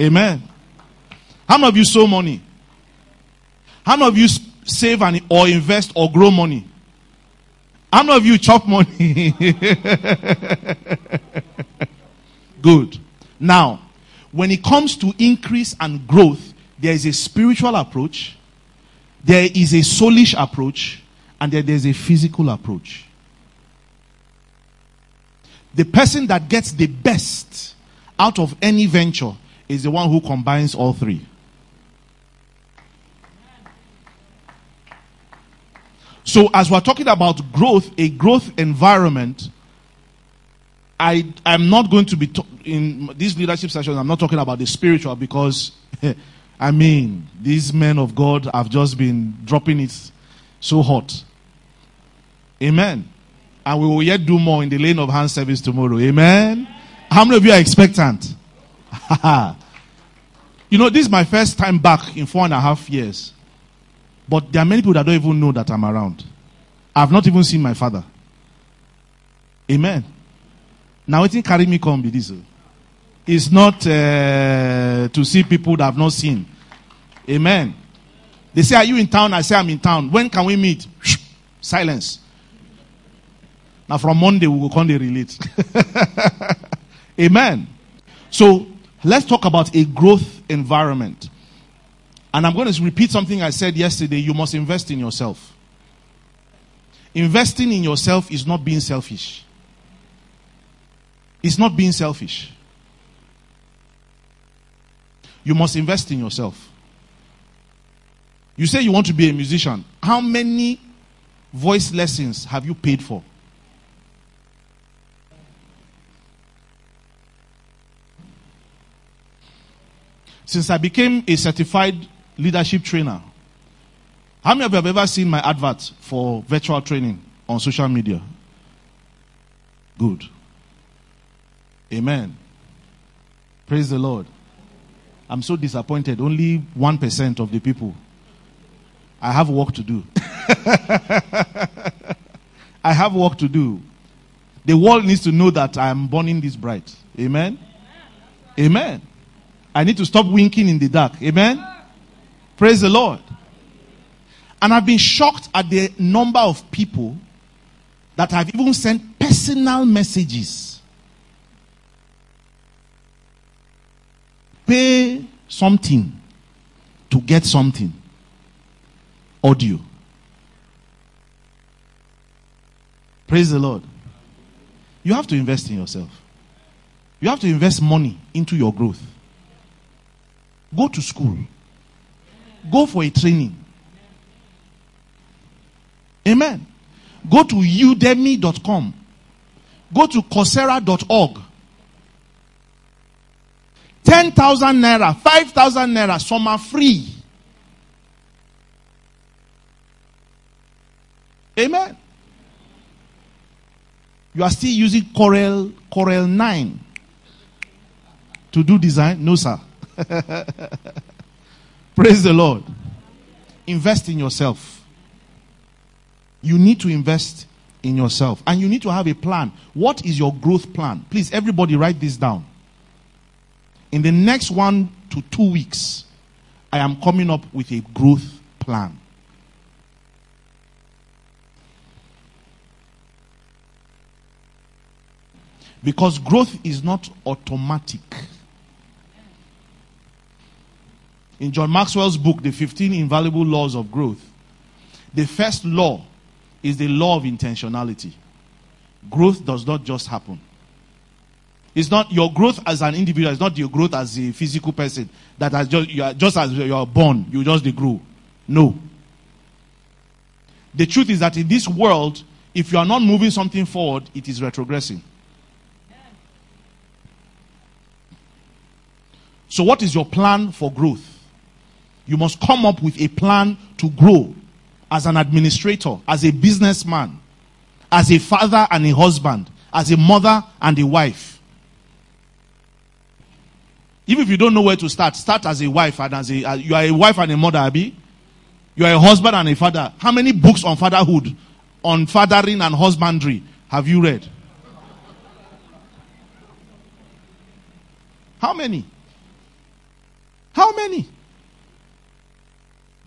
Speaker 2: Amen. How many of you sow money? How many of you save and or invest or grow money? How many of you chop money? Good. Now, when it comes to increase and growth, there is a spiritual approach, there is a soulish approach, and then there's a physical approach. The person that gets the best out of any venture is the one who combines all three. So, as we're talking about growth, a growth environment, I am not going to be to- in these leadership sessions. I'm not talking about the spiritual because, I mean, these men of God have just been dropping it so hot. Amen. And we will yet do more in the lane of hand service tomorrow. Amen. How many of you are expectant? you know, this is my first time back in four and a half years. But there are many people that don't even know that I'm around. I've not even seen my father. Amen. Now, it carry me come be this. oh. It's not uh, to see people that I've not seen. Amen. They say, Are you in town? I say, I'm in town. When can we meet? Silence. Now, from Monday, we will come to relate. Amen. So, let's talk about a growth environment. And I'm going to repeat something I said yesterday. You must invest in yourself. Investing in yourself is not being selfish. It's not being selfish. You must invest in yourself. You say you want to be a musician. How many voice lessons have you paid for? Since I became a certified leadership trainer, how many of you have ever seen my advert for virtual training on social media? Good. Amen. Praise the Lord. I'm so disappointed. Only 1% of the people. I have work to do. I have work to do. The world needs to know that I am burning this bright. Amen. Amen. I need to stop winking in the dark. Amen. Praise the Lord. And I've been shocked at the number of people that have even sent personal messages. Pay something to get something. Audio. Praise the Lord. You have to invest in yourself. You have to invest money into your growth. Go to school. Go for a training. Amen. Go to udemy.com. Go to coursera.org. 10,000 naira, 5,000 naira, some are free. Amen. You are still using Corel, Corel 9 to do design? No, sir. Praise the Lord. Invest in yourself. You need to invest in yourself. And you need to have a plan. What is your growth plan? Please, everybody, write this down. In the next one to two weeks, I am coming up with a growth plan. Because growth is not automatic. In John Maxwell's book, The 15 Invaluable Laws of Growth, the first law is the law of intentionality. Growth does not just happen. It's not your growth as an individual, it's not your growth as a physical person that has just, you are, just as you are born, you just grow. No. The truth is that in this world, if you are not moving something forward, it is retrogressing. So, what is your plan for growth? You must come up with a plan to grow as an administrator, as a businessman, as a father and a husband, as a mother and a wife. Even if you don't know where to start, start as a wife and as a uh, you are a wife and a mother, Abby. You are a husband and a father. How many books on fatherhood, on fathering and husbandry have you read? How many? How many?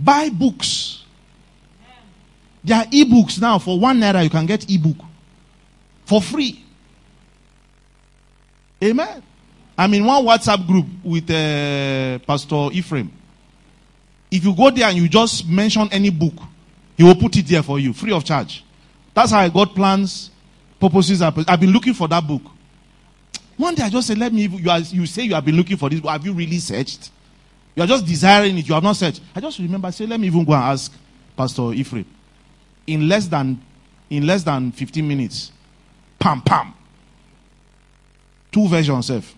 Speaker 2: Buy books. There are e-books now. For one naira, you can get e-book for free. Amen. I'm in one WhatsApp group with uh, Pastor Ephraim. If you go there and you just mention any book, he will put it there for you, free of charge. That's how I got plans, purposes. I've been looking for that book. One day I just said, "Let me." You, are, you say you have been looking for this, but have you really searched? You are just desiring it. You have not searched. I just remember. Say, let me even go and ask Pastor Ephraim. In less than, in less than 15 minutes, pam pam. Two versions of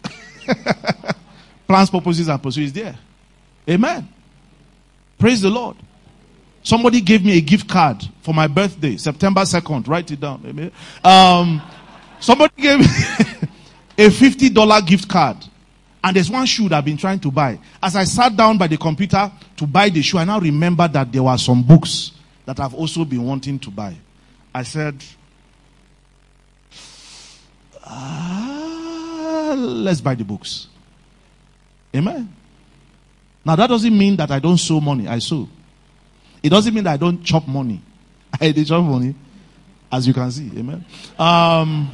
Speaker 2: plans, purposes, and pursuits there. Amen. Praise the Lord. Somebody gave me a gift card for my birthday, September 2nd. Write it down. Amen. Um, somebody gave me a $50 gift card. And there's one shoe that I've been trying to buy. As I sat down by the computer to buy the shoe, I now remember that there were some books that I've also been wanting to buy. I said, ah, let's buy the books. Amen. Now that doesn't mean that I don't sow money. I sow. It doesn't mean that I don't chop money. I did chop money, as you can see. Amen. Um,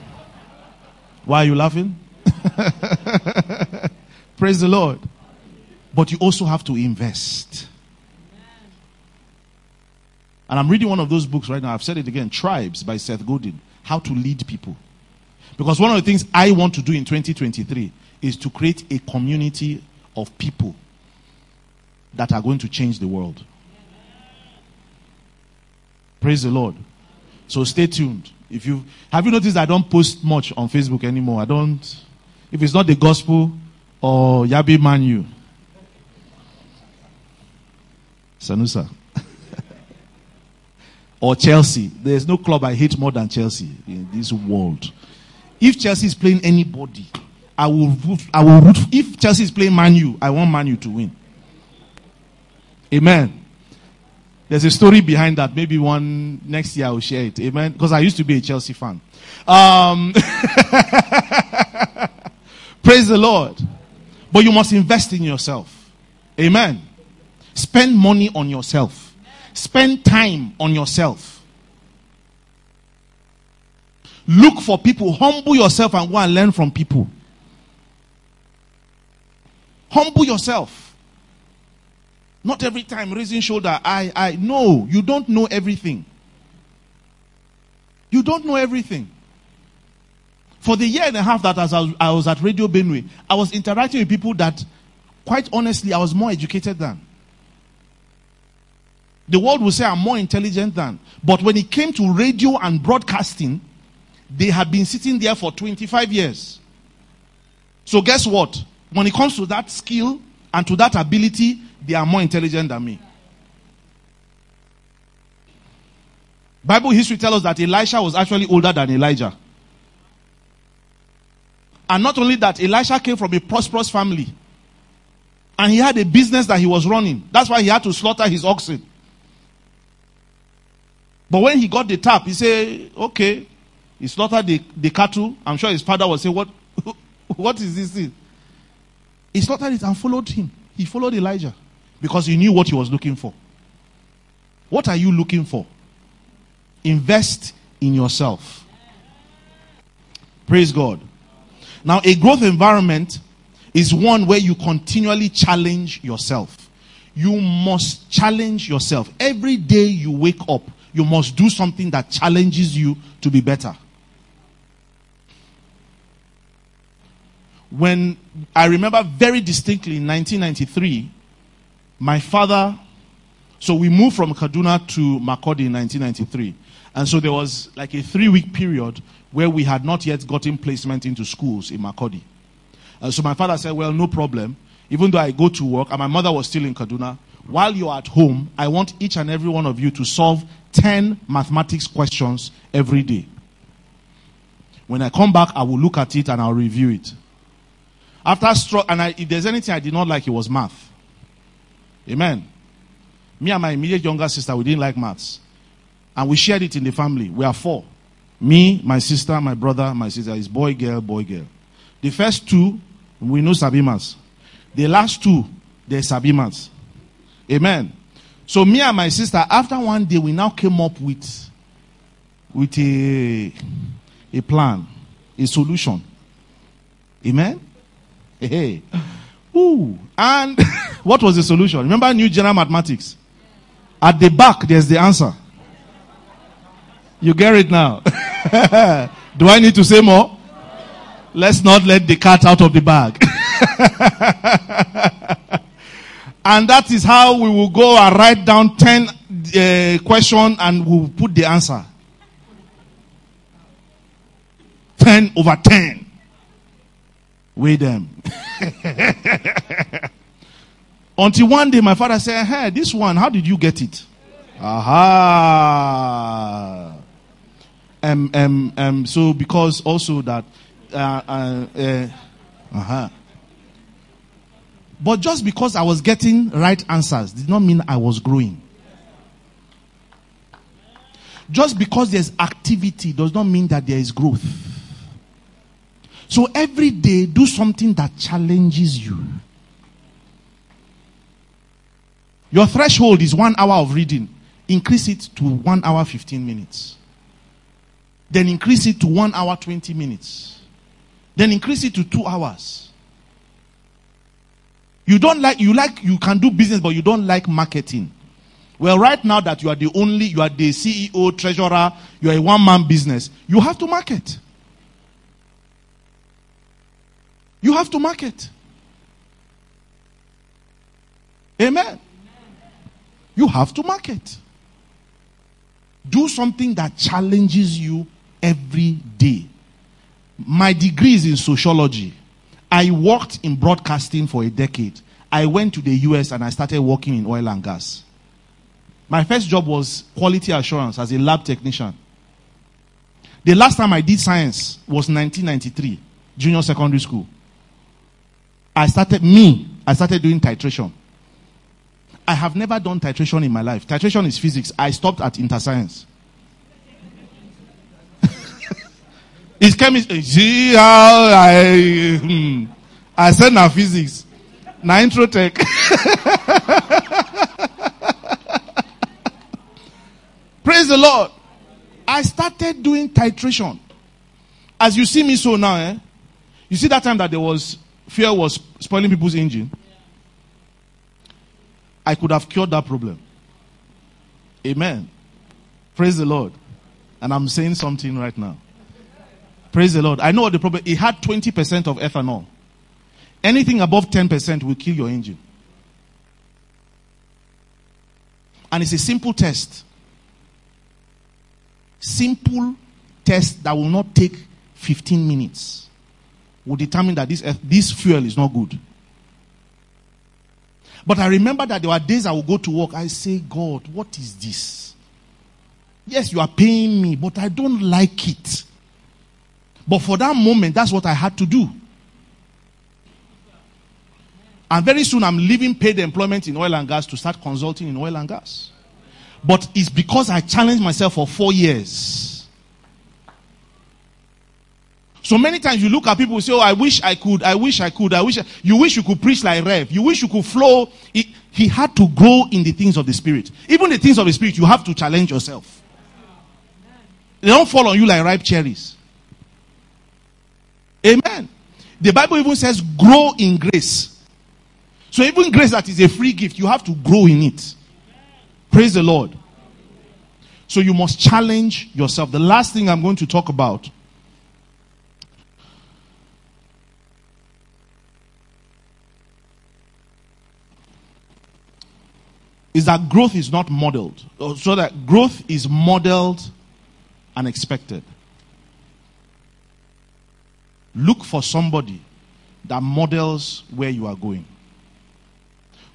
Speaker 2: why are you laughing? Praise the Lord. But you also have to invest. And I'm reading one of those books right now. I've said it again Tribes by Seth Godin. How to lead people. Because one of the things I want to do in 2023 is to create a community of people that are going to change the world. Praise the Lord. So stay tuned. If you have you noticed I don't post much on Facebook anymore. I don't if it's not the gospel or Yabi Manu. Sanusa. or Chelsea. There's no club I hate more than Chelsea in this world. If Chelsea is playing anybody, I will root, I will root. If Chelsea is playing Manu, I want Manu to win. Amen. There's a story behind that. Maybe one next year I will share it. Amen. Because I used to be a Chelsea fan. Um, praise the Lord. But you must invest in yourself. Amen. Spend money on yourself. Spend time on yourself. Look for people. Humble yourself and go and learn from people. Humble yourself. Not every time raising shoulder, I, I. No, you don't know everything. You don't know everything. For the year and a half that I was, I was at Radio Benue, I was interacting with people that, quite honestly, I was more educated than. The world will say I'm more intelligent than. But when it came to radio and broadcasting, they had been sitting there for 25 years. So guess what? When it comes to that skill and to that ability, they are more intelligent than me. Bible history tells us that Elisha was actually older than Elijah. And not only that, Elisha came from a prosperous family. And he had a business that he was running. That's why he had to slaughter his oxen. But when he got the tap, he said, okay, he slaughtered the, the cattle. I'm sure his father was saying, what, what is this thing? He slaughtered it and followed him. He followed Elijah because he knew what he was looking for. What are you looking for? Invest in yourself. Praise God. Now, a growth environment is one where you continually challenge yourself. You must challenge yourself. Every day you wake up, you must do something that challenges you to be better. When I remember very distinctly in 1993, my father, so we moved from Kaduna to Makurdi in 1993. And so there was like a three week period where we had not yet gotten placement into schools in Makurdi. And so my father said, Well, no problem. Even though I go to work, and my mother was still in Kaduna, while you're at home, I want each and every one of you to solve 10 mathematics questions every day. When I come back, I will look at it and I'll review it. After stro- and I, if there's anything I did not like, it was math. Amen. Me and my immediate younger sister, we didn't like maths. And we shared it in the family. We are four. Me, my sister, my brother, my sister is boy, girl, boy, girl. The first two, we know Sabimas. The last two, they're Sabimas. Amen. So me and my sister, after one day, we now came up with, with a, a plan, a solution. Amen. Hey. Ooh. And what was the solution? Remember new general mathematics? At the back, there's the answer. You get it now. Do I need to say more? Let's not let the cat out of the bag. and that is how we will go and write down 10 uh, question and we'll put the answer. 10 over 10. Weigh them. Until one day my father said, Hey, this one, how did you get it? Aha. Um, um, um, so because also that, uh, uh, uh, uh-huh. But just because I was getting right answers did not mean I was growing. Just because there's activity does not mean that there is growth. So every day, do something that challenges you. Your threshold is one hour of reading. Increase it to one hour 15 minutes. Then increase it to one hour 20 minutes. Then increase it to two hours. You don't like, you like, you can do business, but you don't like marketing. Well, right now that you are the only, you are the CEO, treasurer, you are a one man business, you have to market. You have to market. Amen. You have to market. Do something that challenges you every day. My degree is in sociology. I worked in broadcasting for a decade. I went to the US and I started working in oil and gas. My first job was quality assurance as a lab technician. The last time I did science was 1993, junior secondary school. I started, me, I started doing titration. I have never done titration in my life. Titration is physics. I stopped at interscience. It's chemistry. See how I, hmm, I said now physics. Now intro tech. Praise the Lord. I started doing titration. As you see me so now, eh? You see that time that there was fear was spoiling people's engine, I could have cured that problem. Amen. Praise the Lord. And I'm saying something right now. Praise the Lord. I know what the problem. It had 20% of ethanol. Anything above 10% will kill your engine. And it's a simple test. Simple test that will not take 15 minutes will determine that this, this fuel is not good. But I remember that there were days I would go to work. I say, God, what is this? Yes, you are paying me, but I don't like it. But for that moment, that's what I had to do. And very soon I'm leaving paid employment in oil and gas to start consulting in oil and gas. But it's because I challenged myself for four years. So many times you look at people say, Oh, I wish I could, I wish I could, I wish I... you wish you could preach like Rev, you wish you could flow. He, he had to grow in the things of the spirit. Even the things of the spirit, you have to challenge yourself. They don't fall on you like ripe cherries. Amen. The Bible even says, grow in grace. So even grace that is a free gift, you have to grow in it. Praise the Lord. So you must challenge yourself. The last thing I'm going to talk about is that growth is not modeled. So that growth is modeled and expected. Look for somebody that models where you are going.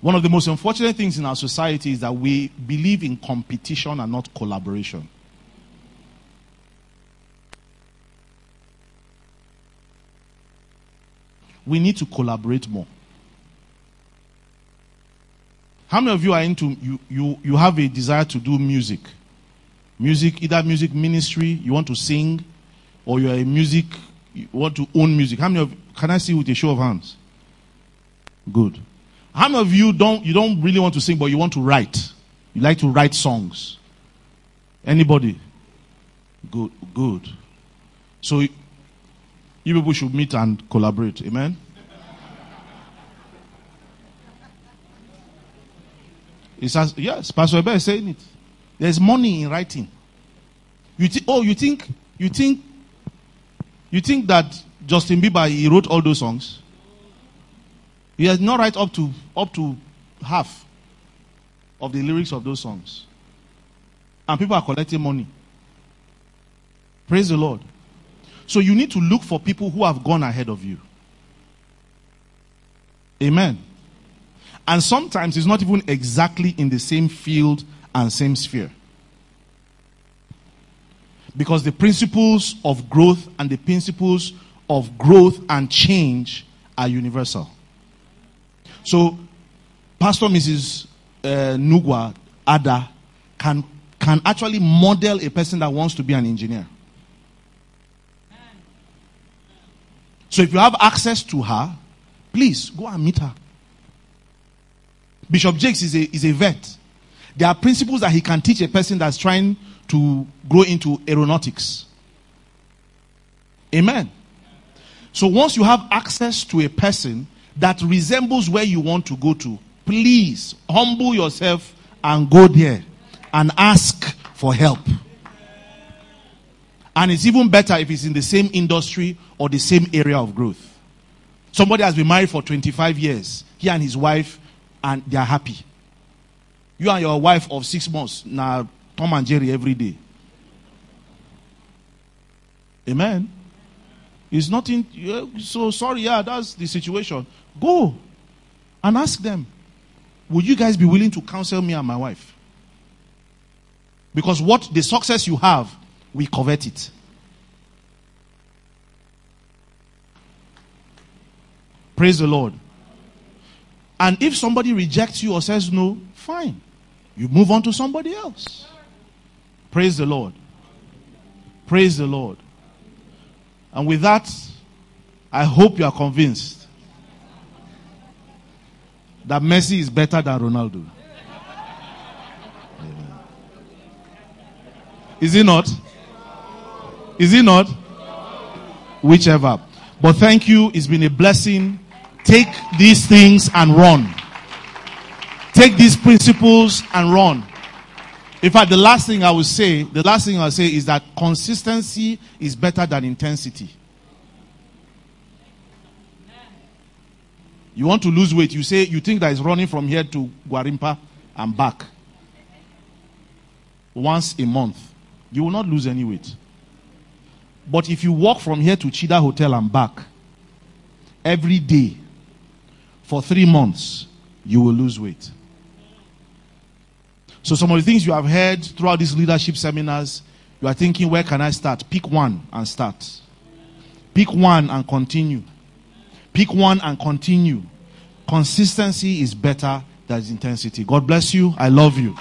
Speaker 2: One of the most unfortunate things in our society is that we believe in competition and not collaboration. We need to collaborate more. How many of you are into you you you have a desire to do music? Music, either music ministry, you want to sing, or you are a music, want to own music. How many of can I see with a show of hands? Good. How many of you don't you don't really want to sing, but you want to write? You like to write songs. Anybody? Good, good. So you people should meet and collaborate. Amen. He says, yes, Pastor Ebel is saying it. There's money in writing. You th- oh, you think, you think, you think that Justin Bieber, he wrote all those songs? He has not write up to, up to half of the lyrics of those songs. And people are collecting money. Praise the Lord. So you need to look for people who have gone ahead of you. Amen. And sometimes it's not even exactly in the same field and same sphere. Because the principles of growth and the principles of growth and change are universal. So, Pastor Mrs. Uh, Nugwa Ada can, can actually model a person that wants to be an engineer. So if you have access to her, please go and meet her. Bishop Jakes is a, is a vet. There are principles that he can teach a person that's trying to grow into aeronautics. Amen. So once you have access to a person that resembles where you want to go to, please humble yourself and go there and ask for help. And it's even better if it's in the same industry or the same area of growth. Somebody has been married for 25 years, he and his wife, and they are happy. You and your wife of six months, now Tom and Jerry every day. Amen. It's nothing. So sorry, yeah, that's the situation. Go and ask them, would you guys be willing to counsel me and my wife? Because what the success you have, we covet it. Praise the Lord. And if somebody rejects you or says no, fine. You move on to somebody else. Praise the Lord. Praise the Lord. And with that, I hope you are convinced that Messi is better than Ronaldo. Is he not? Is he not? Whichever. But thank you. It's been a blessing. Take these things and run. Take these principles and run. In fact, the last thing I will say, the last thing I'll say is that consistency is better than intensity. You want to lose weight, you say you think that is running from here to Gwarinpa and back once a month. You will not lose any weight. But if you walk from here to Chida Hotel and back every day for three months, you will lose weight. So, some of the things you have heard throughout these leadership seminars, you are thinking, where can I start? Pick one and start. Pick one and continue. Pick one and continue. Consistency is better than intensity. God bless you. I love you.